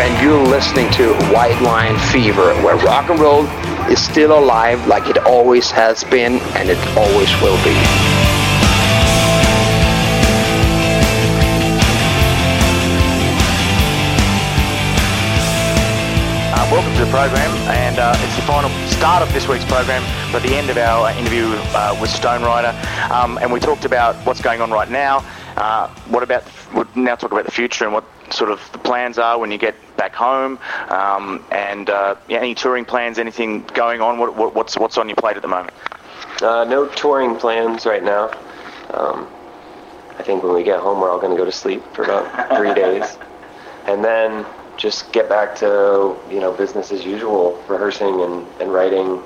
and you're listening to White Line Fever, where rock and roll is still alive like it always has been and it always will be. Uh, welcome to the program, and uh, it's the final start of this week's program, but the end of our interview uh, with StoneRider, um, and we talked about what's going on right now. Uh, what about we'll now talk about the future and what sort of the plans are when you get back home, um, and uh, yeah, any touring plans, anything going on? What, what, what's what's on your plate at the moment? Uh, no touring plans right now. Um, I think when we get home, we're all going to go to sleep for about three days, and then just get back to you know business as usual, rehearsing and, and writing.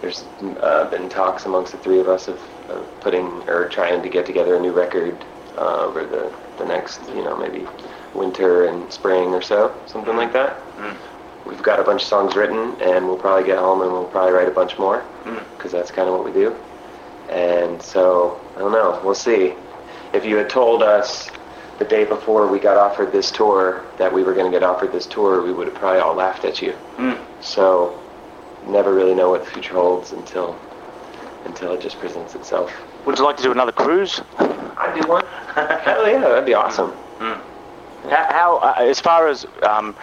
There's uh, been talks amongst the three of us of, of putting or trying to get together a new record uh, over the, the next you know maybe winter and spring or so, something like that. Mm. We've got a bunch of songs written, and we'll probably get home and we'll probably write a bunch more mm. because that's kind of what we do. And so I don't know. We'll see. If you had told us the day before we got offered this tour that we were going to get offered this tour, we would have probably all laughed at you. Mm. So never really know what the future holds until until it just presents itself. Would you like to do another cruise? I'd do one. Hell yeah, that'd be awesome. How, how uh, as far as um,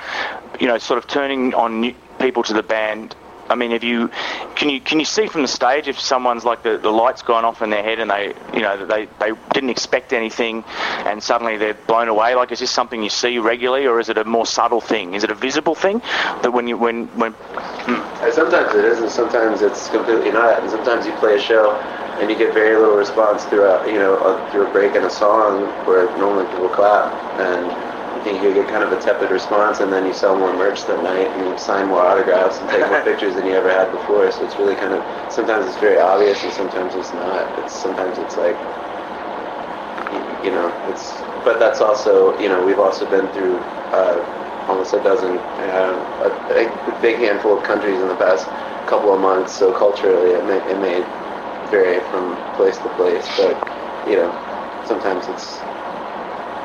you know, sort of turning on people to the band. I mean, have you can you can you see from the stage if someone's like the, the lights gone off in their head and they you know they they didn't expect anything and suddenly they're blown away? Like, is this something you see regularly or is it a more subtle thing? Is it a visible thing that when you when when And sometimes it is, and sometimes it's completely not. And sometimes you play a show and you get very little response throughout, you know, uh, through a break in a song where normally people clap, and you you get kind of a tepid response, and then you sell more merch that night, and you sign more autographs and take more pictures than you ever had before. So it's really kind of sometimes it's very obvious, and sometimes it's not. It's sometimes it's like you- you know, it's, but that's also, you know, we've also been through uh, almost a dozen, uh, a, a big handful of countries in the past couple of months. So culturally, it may, it may vary from place to place, but you know, sometimes it's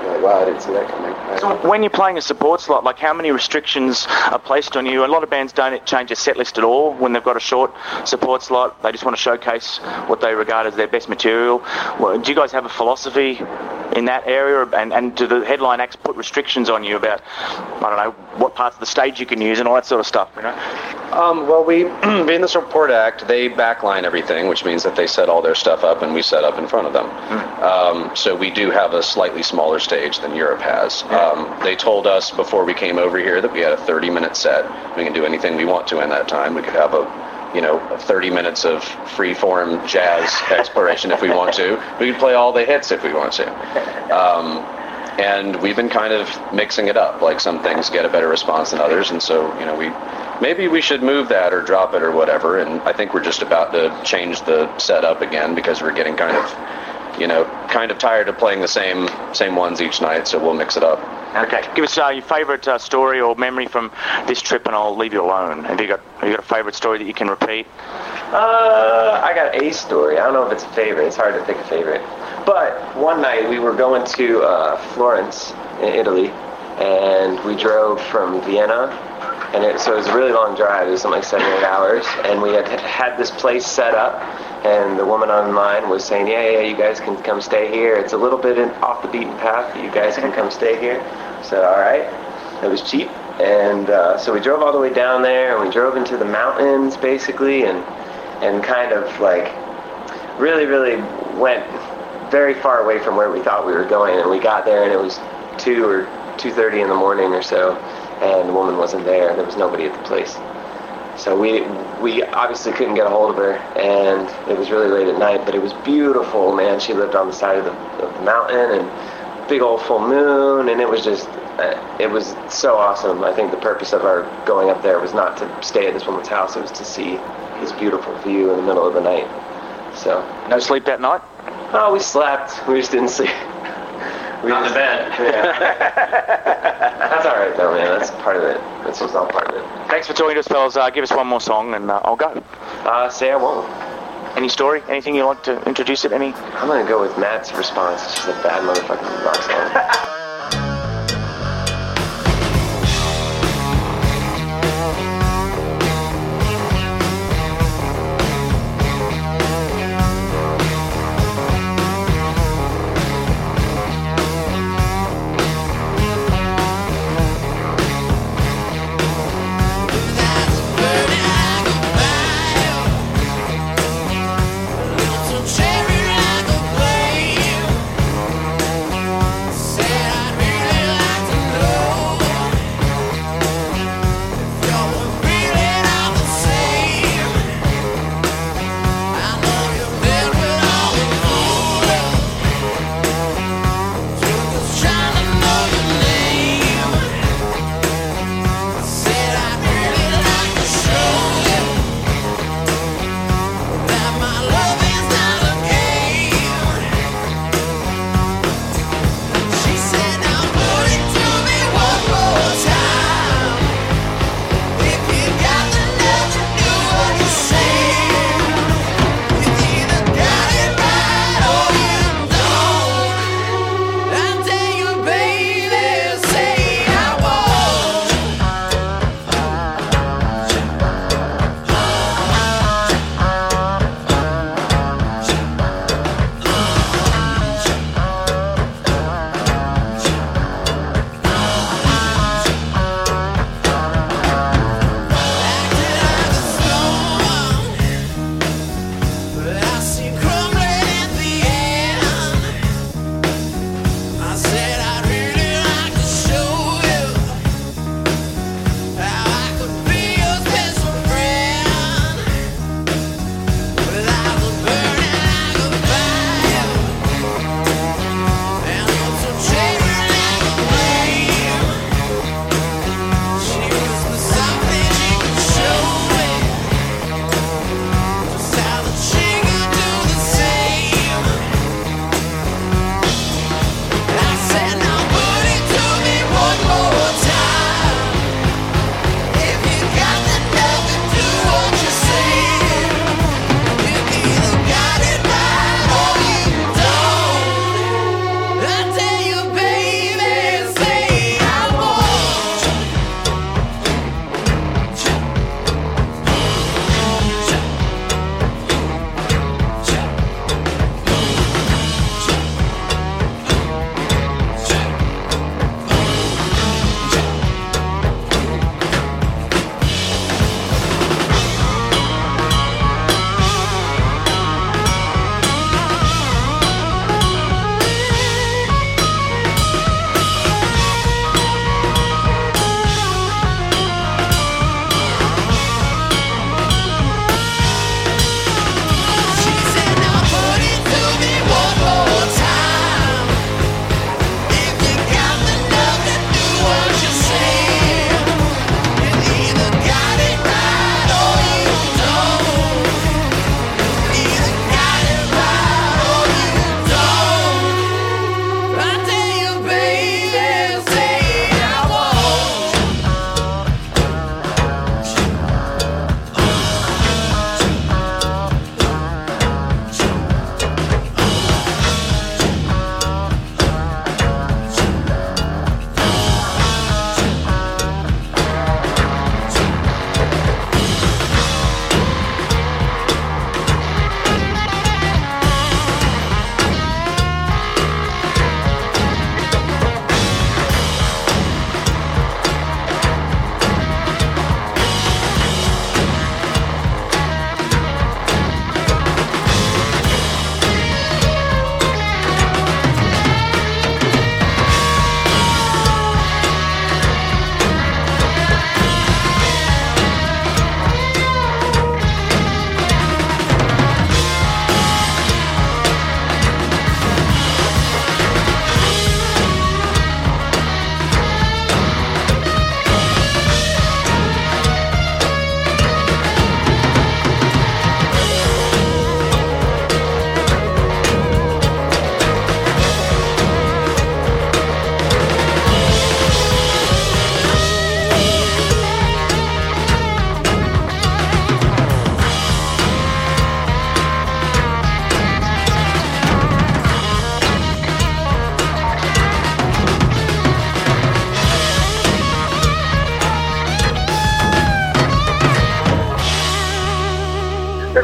you're wow, I didn't see that coming. So when you're playing a support slot, like how many restrictions are placed on you? A lot of bands don't change their set list at all when they've got a short support slot. They just want to showcase what they regard as their best material. Well, do you guys have a philosophy in that area? And, and do the headline acts put restrictions on you about, I don't know, what parts of the stage you can use and all that sort of stuff, you know? Um, well, we, being the support act, they backline everything, which means that they set all their stuff up and we set up in front of them. Um, so we do have a slightly smaller stage than Europe has. Um, they told us before we came over here that we had a 30-minute set. We can do anything we want to in that time. We could have a, you know, 30 minutes of free-form jazz exploration if we want to. We could play all the hits if we want to. Um, and we've been kind of mixing it up. Like some things get a better response than others, and so you know we maybe we should move that or drop it or whatever. And I think we're just about to change the setup again because we're getting kind of you know kind of tired of playing the same same ones each night. So we'll mix it up. Okay. Give us uh, your favourite uh, story or memory from this trip, and I'll leave you alone. Have you got have you got a favourite story that you can repeat? Uh, I got a story. I don't know if it's a favorite. It's hard to pick a favorite. But one night we were going to uh, Florence in Italy, and we drove from Vienna, and it, so it was a really long drive. It was something like seven, eight hours, and we had had this place set up, and the woman online was saying, "Yeah, yeah, you guys can come stay here. It's a little bit off the beaten path, but you guys can come stay here." So, "All right." It was cheap, and uh, so we drove all the way down there, and we drove into the mountains basically, and and kind of like really, really went very far away from where we thought we were going. And we got there, and it was two or two thirty in the morning or so, and the woman wasn't there. There was nobody at the place. So we we obviously couldn't get a hold of her, and it was really late at night. But it was beautiful, man. She lived on the side of the, of the mountain, and big old full moon, and it was just uh, it was so awesome. I think the purpose of our going up there was not to stay at this woman's house; it was to see this beautiful view in the middle of the night. So, No sleep that night. oh, we slept. We just didn't sleep. We On the bed. Yeah. That's all right, though, man. That's part of it. All part of it. Thanks for talking to us, fellas. Uh, give us one more song, and uh, I'll go. Uh, say I won't. Any story? Anything you like to introduce it? Any? I'm gonna go with Matt's response. It's just a bad motherfucking rock song.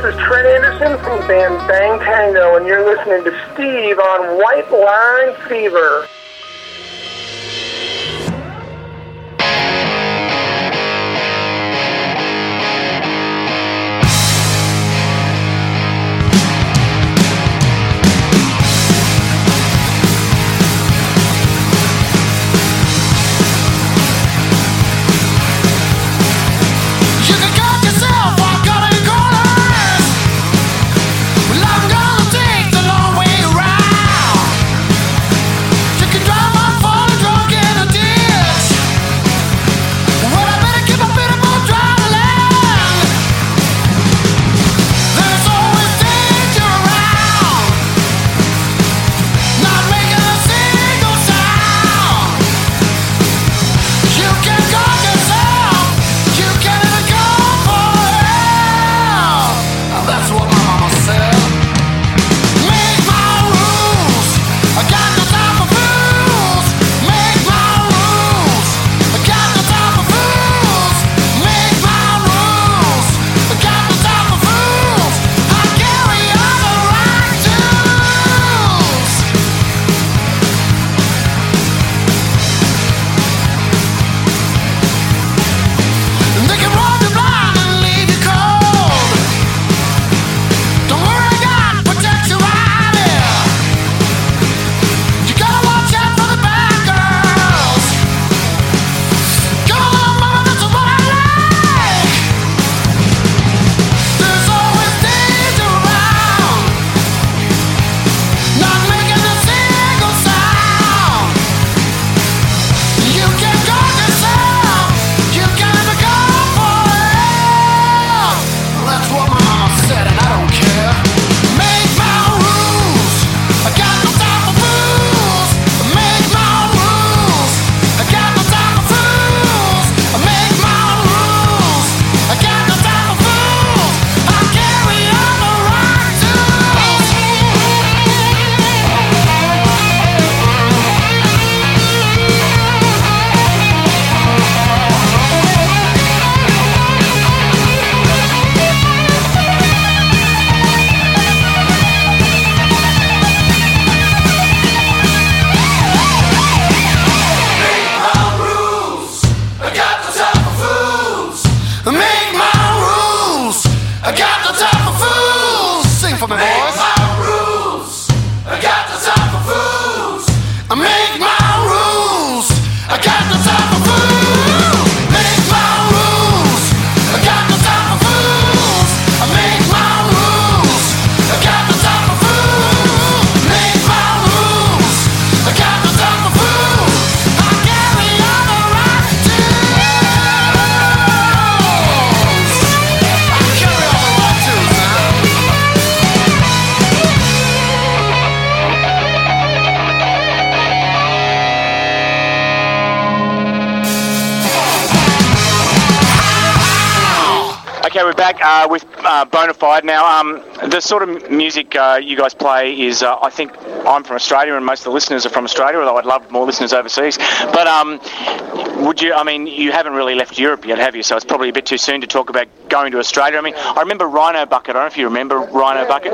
Trent Anderson from the band Bang Tango, and you're listening to Steve on White Line Fever. Now. Um, the sort of music uh, you guys play is, uh, I think, I'm from Australia, and most of the listeners are from Australia. Although I'd love more listeners overseas. But um, would you? I mean, you haven't really left Europe yet, have you? So it's probably a bit too soon to talk about going to Australia. I mean, I remember Rhino Bucket. I don't know if you remember Rhino Bucket,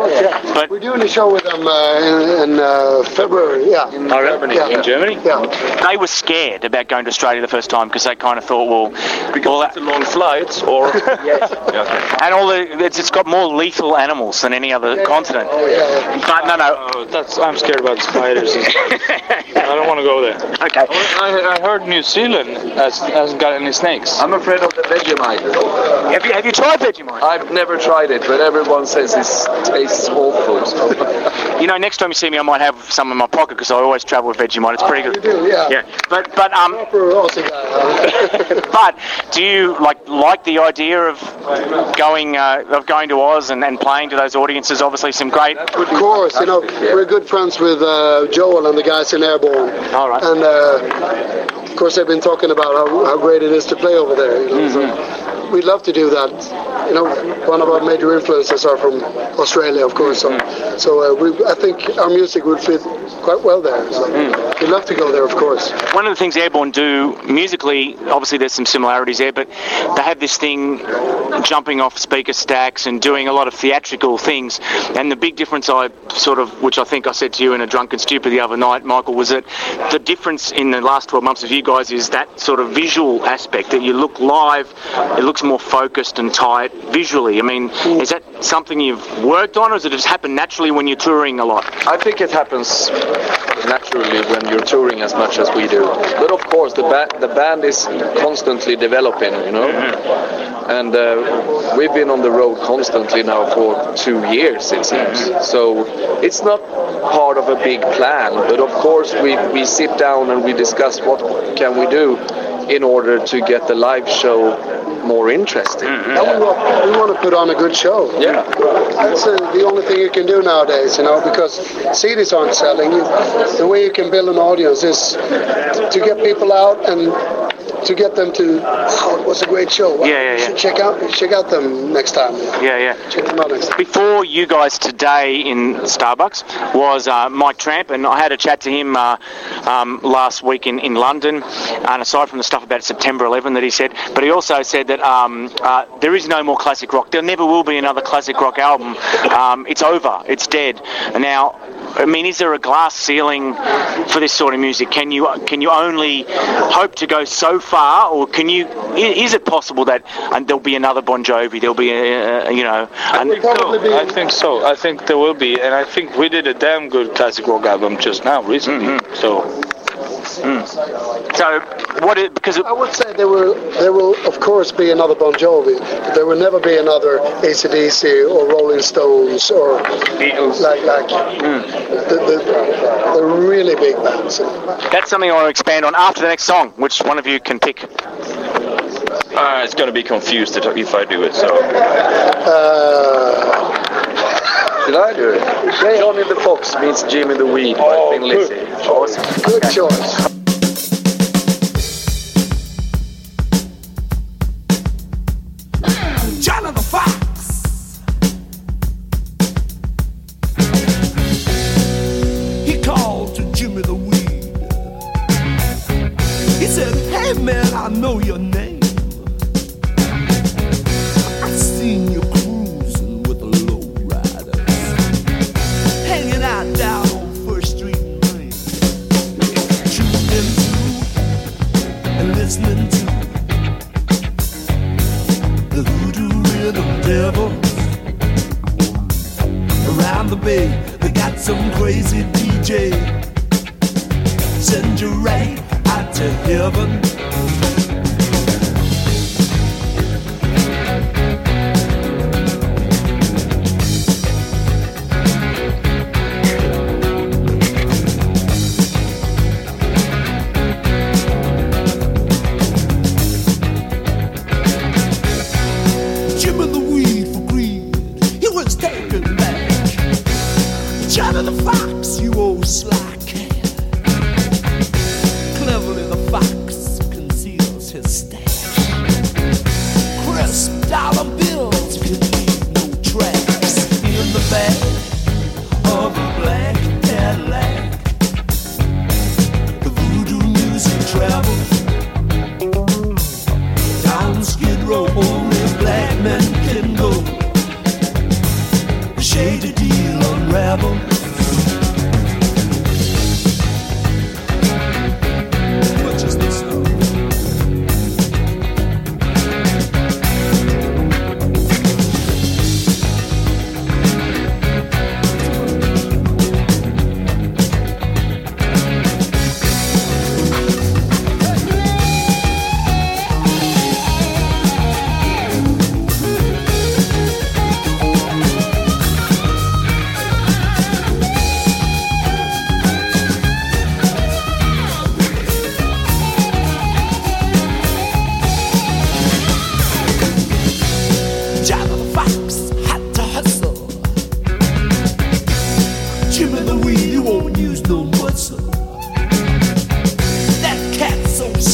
but We're doing a show with them uh, in, in uh, February. Yeah. In Germany. Yeah. In Germany? Yeah. they were scared about going to Australia the first time because they kind of thought, well, because it's a long flight, or and all the it's, it's got more lethal animals than any other continent. But no, no, Oh, that's I'm scared about spiders. I don't want to go there. Okay. I, I heard New Zealand has, hasn't got any snakes. I'm afraid of the Vegemite. Have you, have you tried Vegemite? I've never tried it, but everyone says it tastes awful. So. You know, next time you see me, I might have some in my pocket because I always travel with Vegemite. It's pretty good. You do, yeah. Yeah, but but um, Proper Aussie guy. but do you like like the idea of going uh, of going to Oz and, and playing to those audiences? Obviously, some great. Of course, you know, we're good friends with uh, Joel and the guys in Airborne. All right. And uh, of course, they've been talking about how, how great it is to play over there. You know, so we'd love to do that. You know, one of our major influences are from Australia, of course. So, so uh, we, I think our music would fit quite well there. So we'd love to go there, of course. One of the things Airborne do musically, obviously there's some similarities there, but they have this thing jumping off speaker stacks and doing a lot of theatrical things. And the big difference I sort of, which I think I said to you in a drunken stupor the other night, Michael, was that the difference in the last 12 months of you guys is that sort of visual aspect that you look live, it looks more focused and visually. I mean, is that something you've worked on, or does it just happen naturally when you're touring a lot? I think it happens naturally when you're touring as much as we do. But of course, the, ba- the band is constantly developing, you know. And uh, we've been on the road constantly now for two years, it seems. So it's not part of a big plan, but of course we, we sit down and we discuss what can we do in order to get the live show more interesting. And we, want, we want to put on a good show. Yeah. That's uh, the only thing you can do nowadays, you know, because CDs aren't selling. You, the way you can build an audience is to get people out and to get them to, wow, it was a great show. Wow, Yeah, yeah, yeah. should check out, check out them next time. Yeah, yeah. Check them out next time. Before you guys today in Starbucks was uh, Mike Tramp, and I had a chat to him uh, um, last week in, in London. And aside from the stuff about September 11 that he said, but he also said that um, uh, there is no more classic rock. There never will be another classic rock album. Um, it's over. It's dead. Now, I mean, is there a glass ceiling for this sort of music? Can you can you only hope to go so far, or can you? Is it possible that and there'll be another Bon Jovi? There'll be a, a you know. I think so. I think so. I think there will be, and I think we did a damn good classic rock album just now recently. So So what? It, because it, I would say there will, there will of course be another Bon Jovi, but there will never be another ACDC or Rolling Stones or Beatles. like like the, the, the really big bands. that's something I want to expand on after the next song, which one of you can pick. Uh, it's going to be confused if if I do it. So Uh, Did I do it? Johnny the Fox meets Jimmy the Weed by Thin Lizzy. Awesome. good choice.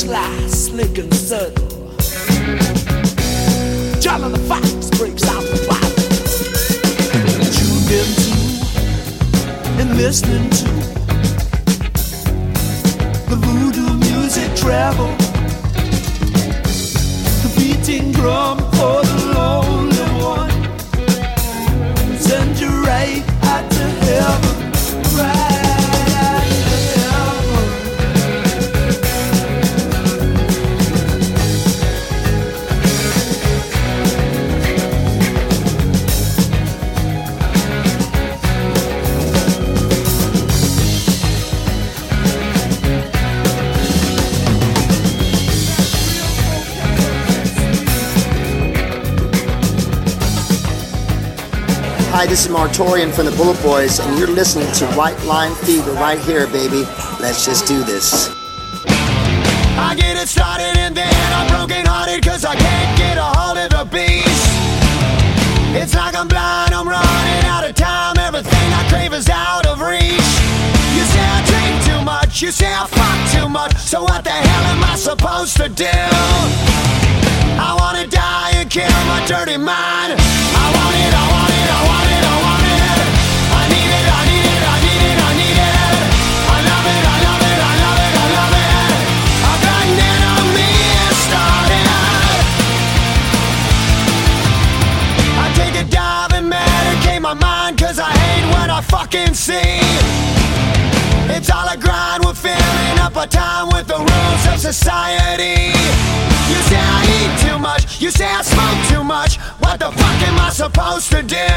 Sly, slick and subtle. Charlie the Fox breaks out the box. Tuned into and listening to the voodoo music travel. The beating drum for the lonely Hi, this is Marq Torien from the Bullet Boys, and you're listening to White Line Fever right here, baby. Let's just do this. I get it started and then I'm broken hearted cause I can't get a hold of the beast. It's like I'm blind, I'm running out of time. Everything I crave is out of reach. You say I drink too much, you say I fuck too much. So what the hell am I supposed to do? I wanna die and kill my dirty mind. Time with the rules of society. You say I eat too much, you say I smoke too much. What the fuck am I supposed to do?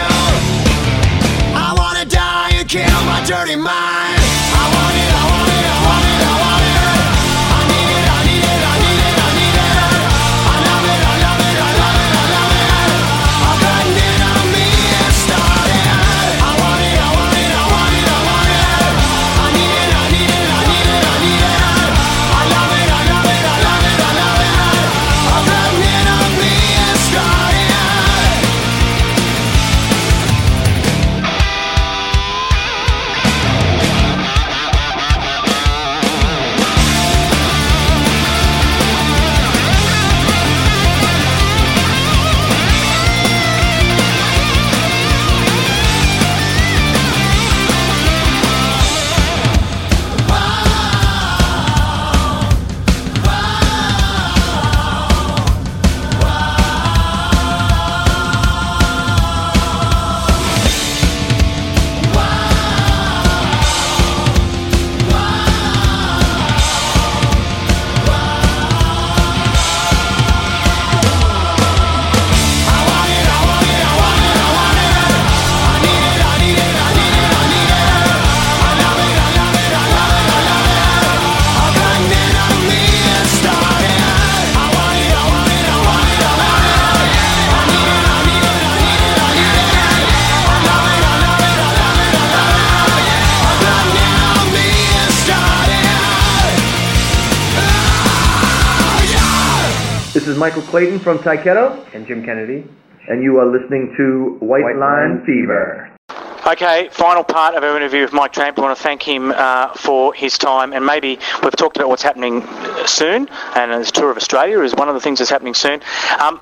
I wanna die and kill my dirty mind. I want it, I want it, I want it, I want it. I need it, I need it, I need it, This is Michael Clayton from Tyketto and Jim Kennedy, and you are listening to White, Line Fever. Okay, final part of our interview with Mike Tramp. We want to thank him uh, for his time, and maybe we've talked about what's happening soon, and his tour of Australia is one of the things that's happening soon. Um,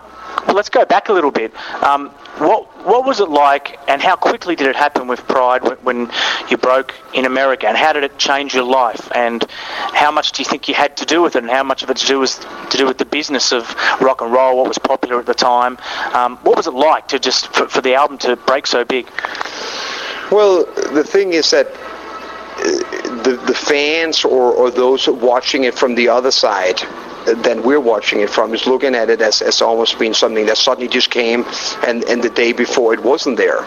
let's go back a little bit. Um, what what was it like, and how quickly did it happen with Pride when, when you broke in America, and how did it change your life, and how much do you think you had to do with it, and how much of it to do was to do with the business of rock and roll, what was popular at the time? Um, what was it like to just for, for the album to break so big? Well, the thing is that uh, the the fans or, or those watching it from the other side than we're watching it from is looking at it as, as almost being something that suddenly just came and, and the day before it wasn't there.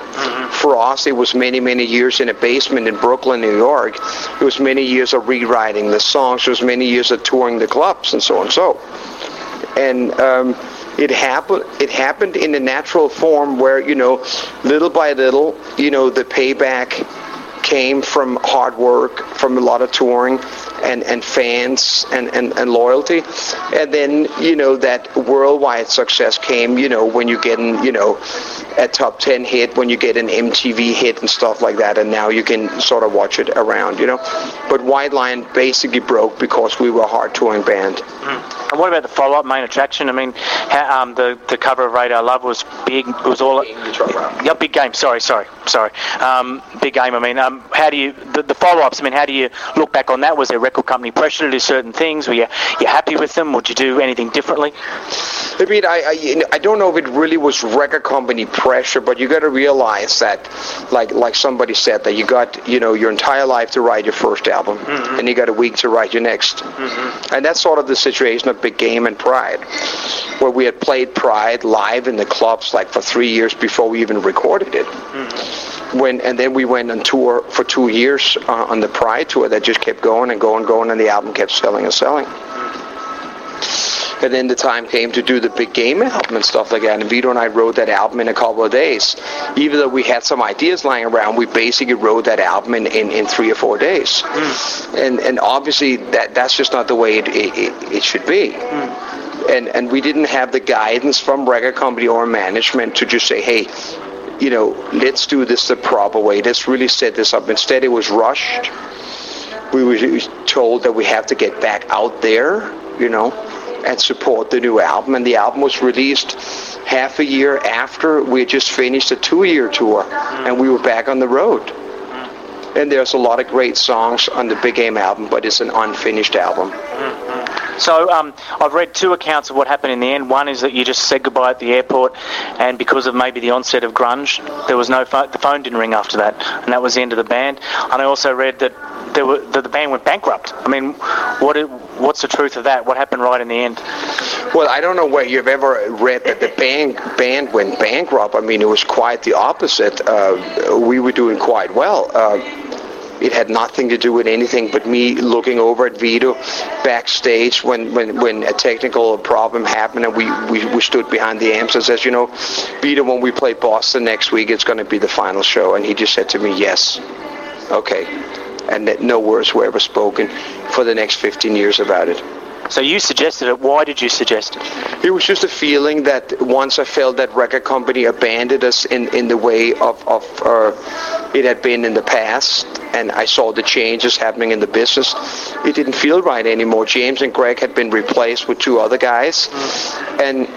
For us, it was many, many years in a basement in Brooklyn, New York. It was many years of rewriting the songs. It was many years of touring the clubs and so on. So, and um, it happened. It happened in a natural form where you know, little by little, you know, the payback came from hard work, from a lot of touring, and, and fans and, and, and loyalty. And then, you know, that worldwide success came, you know, when you get in, you know, a top 10 hit, when you get an MTV hit and stuff like that. And now you can sort of watch it around, you know. but White Lion basically broke because we were a hard touring band. And what about the follow-up Mane Attraction? I mean, how, um, the the cover of Radar Love was big. It was all yeah, big game. Sorry, sorry, sorry. Um, big game. I mean, um, how do you the, the follow-ups? I mean, how do you look back on that? Was there record company pressure to do certain things? Were you you happy with them? Would you do anything differently? I mean, I, I, I don't know if it really was record company pressure, but you got to realize that, like like somebody said, that you got you know your entire life to write your first album, mm-hmm. and you got a week to write your next, mm-hmm. and that's sort of the situation of Big Game and Pride, where we had played Pride live in the clubs like for three years before we even recorded it. Mm-hmm. When and then we went on tour for two years uh, on the Pride tour that just kept going and going going, and the album kept selling and selling. And then the time came to do the big game album and stuff like that. And Vito and I wrote that album in a couple of days. Even though we had some ideas lying around, we basically wrote that album in, in, in three or four days. Hmm. And and obviously that that's just not the way it it, it, it should be. Hmm. And and we didn't have the guidance from record company or management to just say, hey, you know, let's do this the proper way. Let's really set this up. Instead, it was rushed. We were told that we have to get back out there, you know, and support the new album. And the album was released half a year after we had just finished a two-year tour, mm. and we were back on the road. Mm. And there's a lot of great songs on the Big Game album, but it's an unfinished album. Mm. So um, I've read two accounts of what happened in the end. One is that you just said goodbye at the airport, and because of maybe the onset of grunge, there was no. The phone didn't ring after that, and that was the end of the band. And I also read that there were that the band went bankrupt. I mean, what i- what's the truth of that? What happened right in the end? Well, I don't know where you've ever read that the band band went bankrupt. I mean, it was quite the opposite. Uh, we were doing quite well. Uh, it had nothing to do with anything but me looking over at Vito backstage when, when, when a technical problem happened and we, we, we stood behind the amps and says, you know, Vito, when we play Boston next week, it's going to be the final show. And he just said to me, yes. Okay. And that no words were ever spoken for the next 15 years about it. So you suggested it. Why did you suggest it? It was just a feeling that once I felt that record company abandoned us in, in the way of, of uh, it had been in the past, and I saw the changes happening in the business, it didn't feel right anymore. James and Greg had been replaced with two other guys, and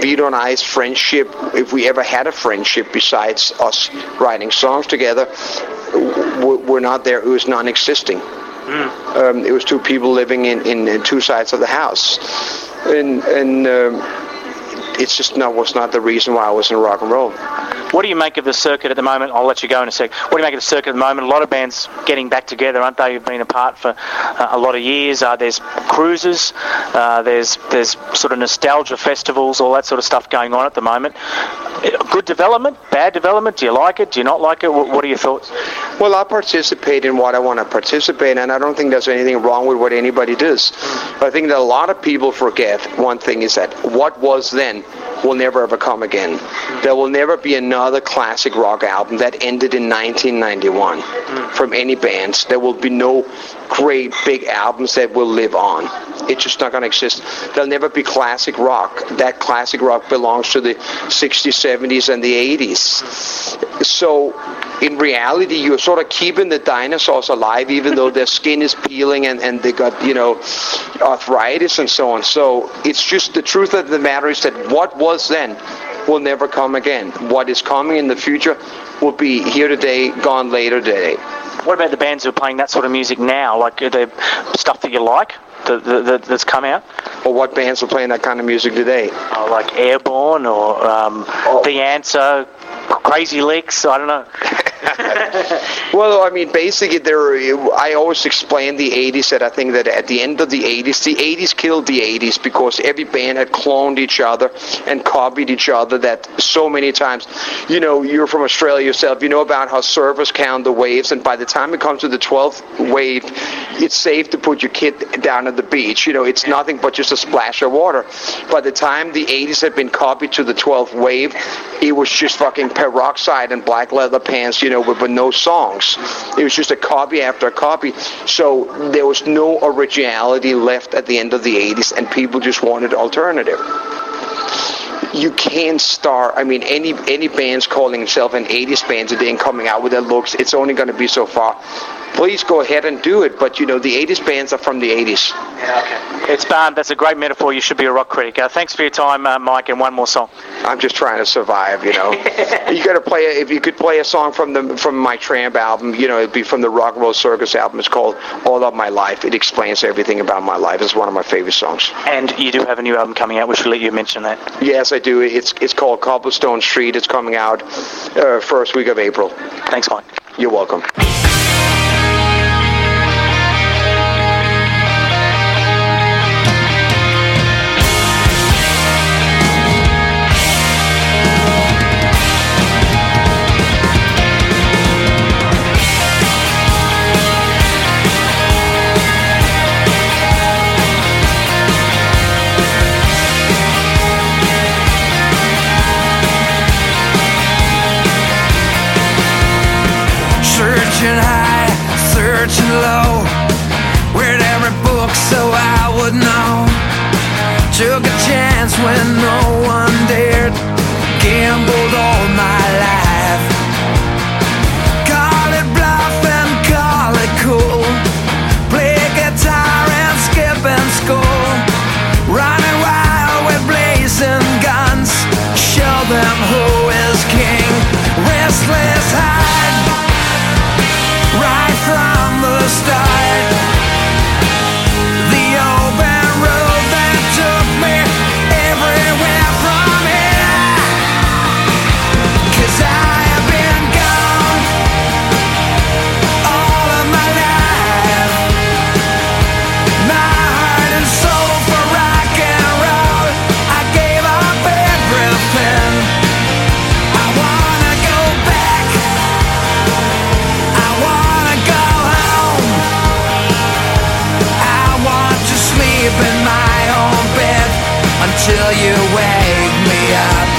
Vito and I's friendship, if we ever had a friendship besides us writing songs together, were not there. It was non-existing. Um, it was two people living in, in, in two sides of the house, and and um, it's just not was not the reason why I was in rock and roll. What do you make of the circuit at the moment? I'll let you go in a sec. What do you make of the circuit at the moment? A lot of bands getting back together, aren't they? You've been apart for uh, a lot of years. Uh, there's cruises, uh, there's there's sort of nostalgia festivals, all that sort of stuff going on at the moment. Uh, Good development, bad development. Do you like it? Do you not like it? What, what are your thoughts? Well, I participate in what I want to participate, in, and I don't think there's anything wrong with what anybody does. But I think that a lot of people forget one thing is that what was then people will never ever come again. There will never be another classic rock album that ended in 1991 from any bands. There will be no great big albums that will live on. It's just not going to exist. There'll never be classic rock. That classic rock belongs to the 60s, 70s, and the 80s. So in reality, you're sort of keeping the dinosaurs alive, even though their skin is peeling and, and they got, you know, arthritis and so on. So it's just the truth of the matter is that what was then will never come again. What is coming in the future will be here today, gone later today. What about the bands who are playing that sort of music now? Like the stuff that you like that, that, that- that's come out? Or what bands are playing that kind of music today? Oh, like Airborne or um, The Answer, Crazy Lixx. I don't know. Well, I mean, basically, there. I always explain the '80s that I think that at the end of the '80s, the '80s killed the '80s because every band had cloned each other and copied each other. That so many times, you know, you're from Australia yourself. You know about how surfers count the waves, and by the time it comes to the 12th wave, it's safe to put your kid down at the beach. You know, it's nothing but just a splash of water. By the time the '80s had been copied to the 12th wave, it was just fucking peroxide and black leather pants. You know, with, with no songs. It was just a copy after a copy. So there was no originality left at the end of the 80s, and people just wanted alternative. You can't start. I mean, any any bands calling themselves an 80s band today and coming out with their looks, it's only going to be so far. Please go ahead and do it. But you know, the 80s bands are from the 80s. Yeah, okay. It's um, that's a great metaphor. You should be a rock critic. Uh, thanks for your time, uh, Mike. And one more song. I'm just trying to survive, you know. you got to play a, if you could play a song from the from my Tramp album, you know, it'd be from the Rock and Roll Circus album. It's called All of My Life. It explains everything about my life. It's one of my favorite songs. And you do have a new album coming out. We should let you mention that. Yes, I do. It's it's called Cobblestone Street. It's coming out uh, first week of April. Thanks, Mike. You're welcome. Until you wake me up.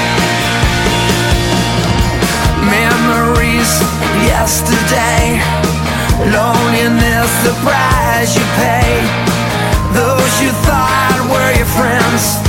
Memories yesterday, loneliness, the price you pay. Those you thought were your friends,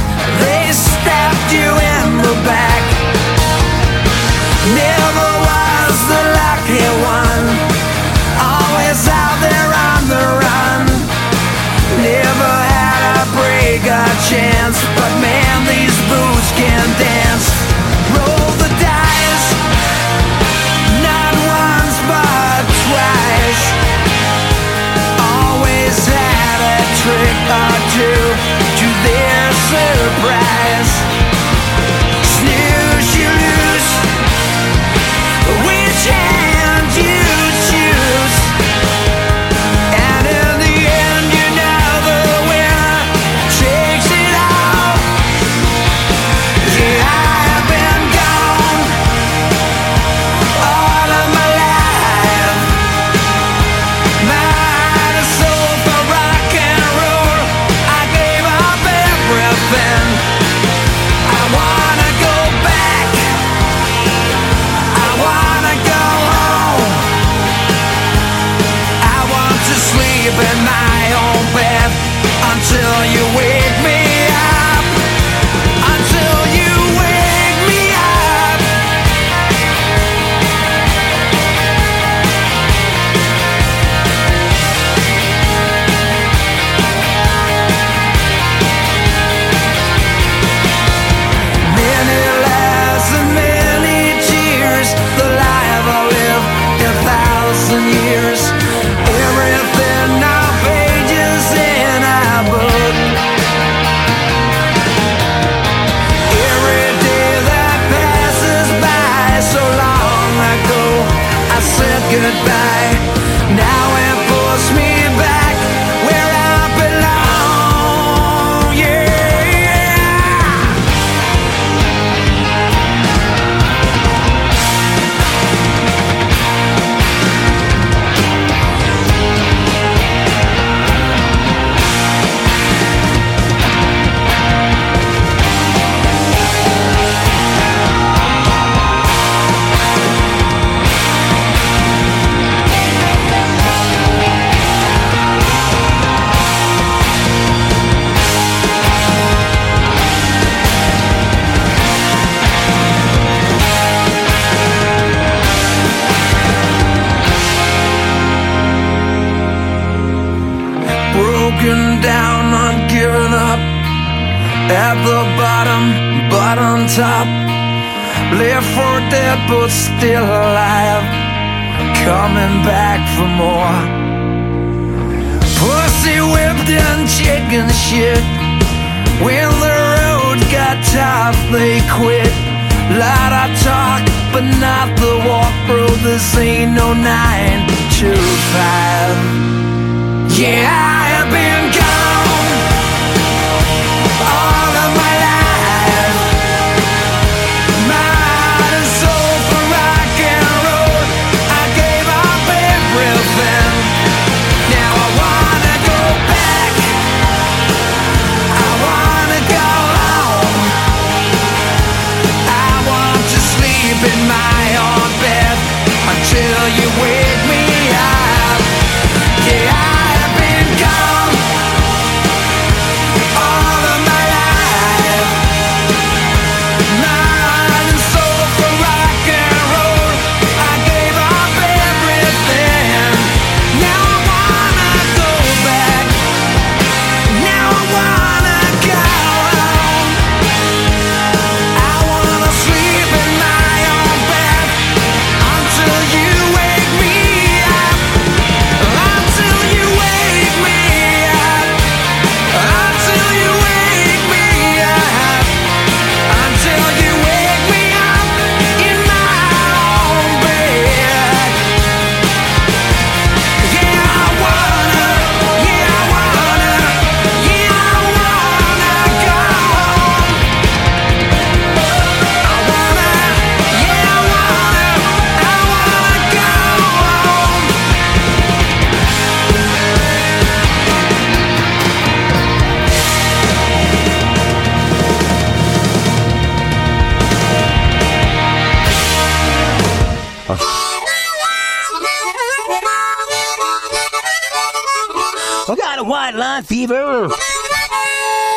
fever.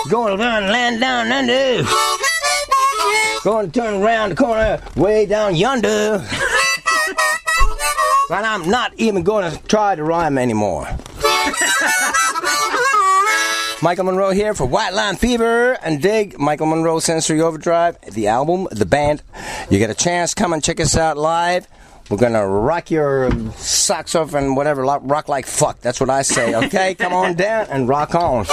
Going to run land down under. Going to turn around the corner way down yonder. And I'm not even going to try to rhyme anymore. Michael Monroe here for White Line Fever and dig Michael Monroe Sensory Overdrive, the album, the band. You get a chance, come and check us out live. We're gonna rock your socks off and whatever, rock like fuck. That's what I say. Okay, come on down and rock on.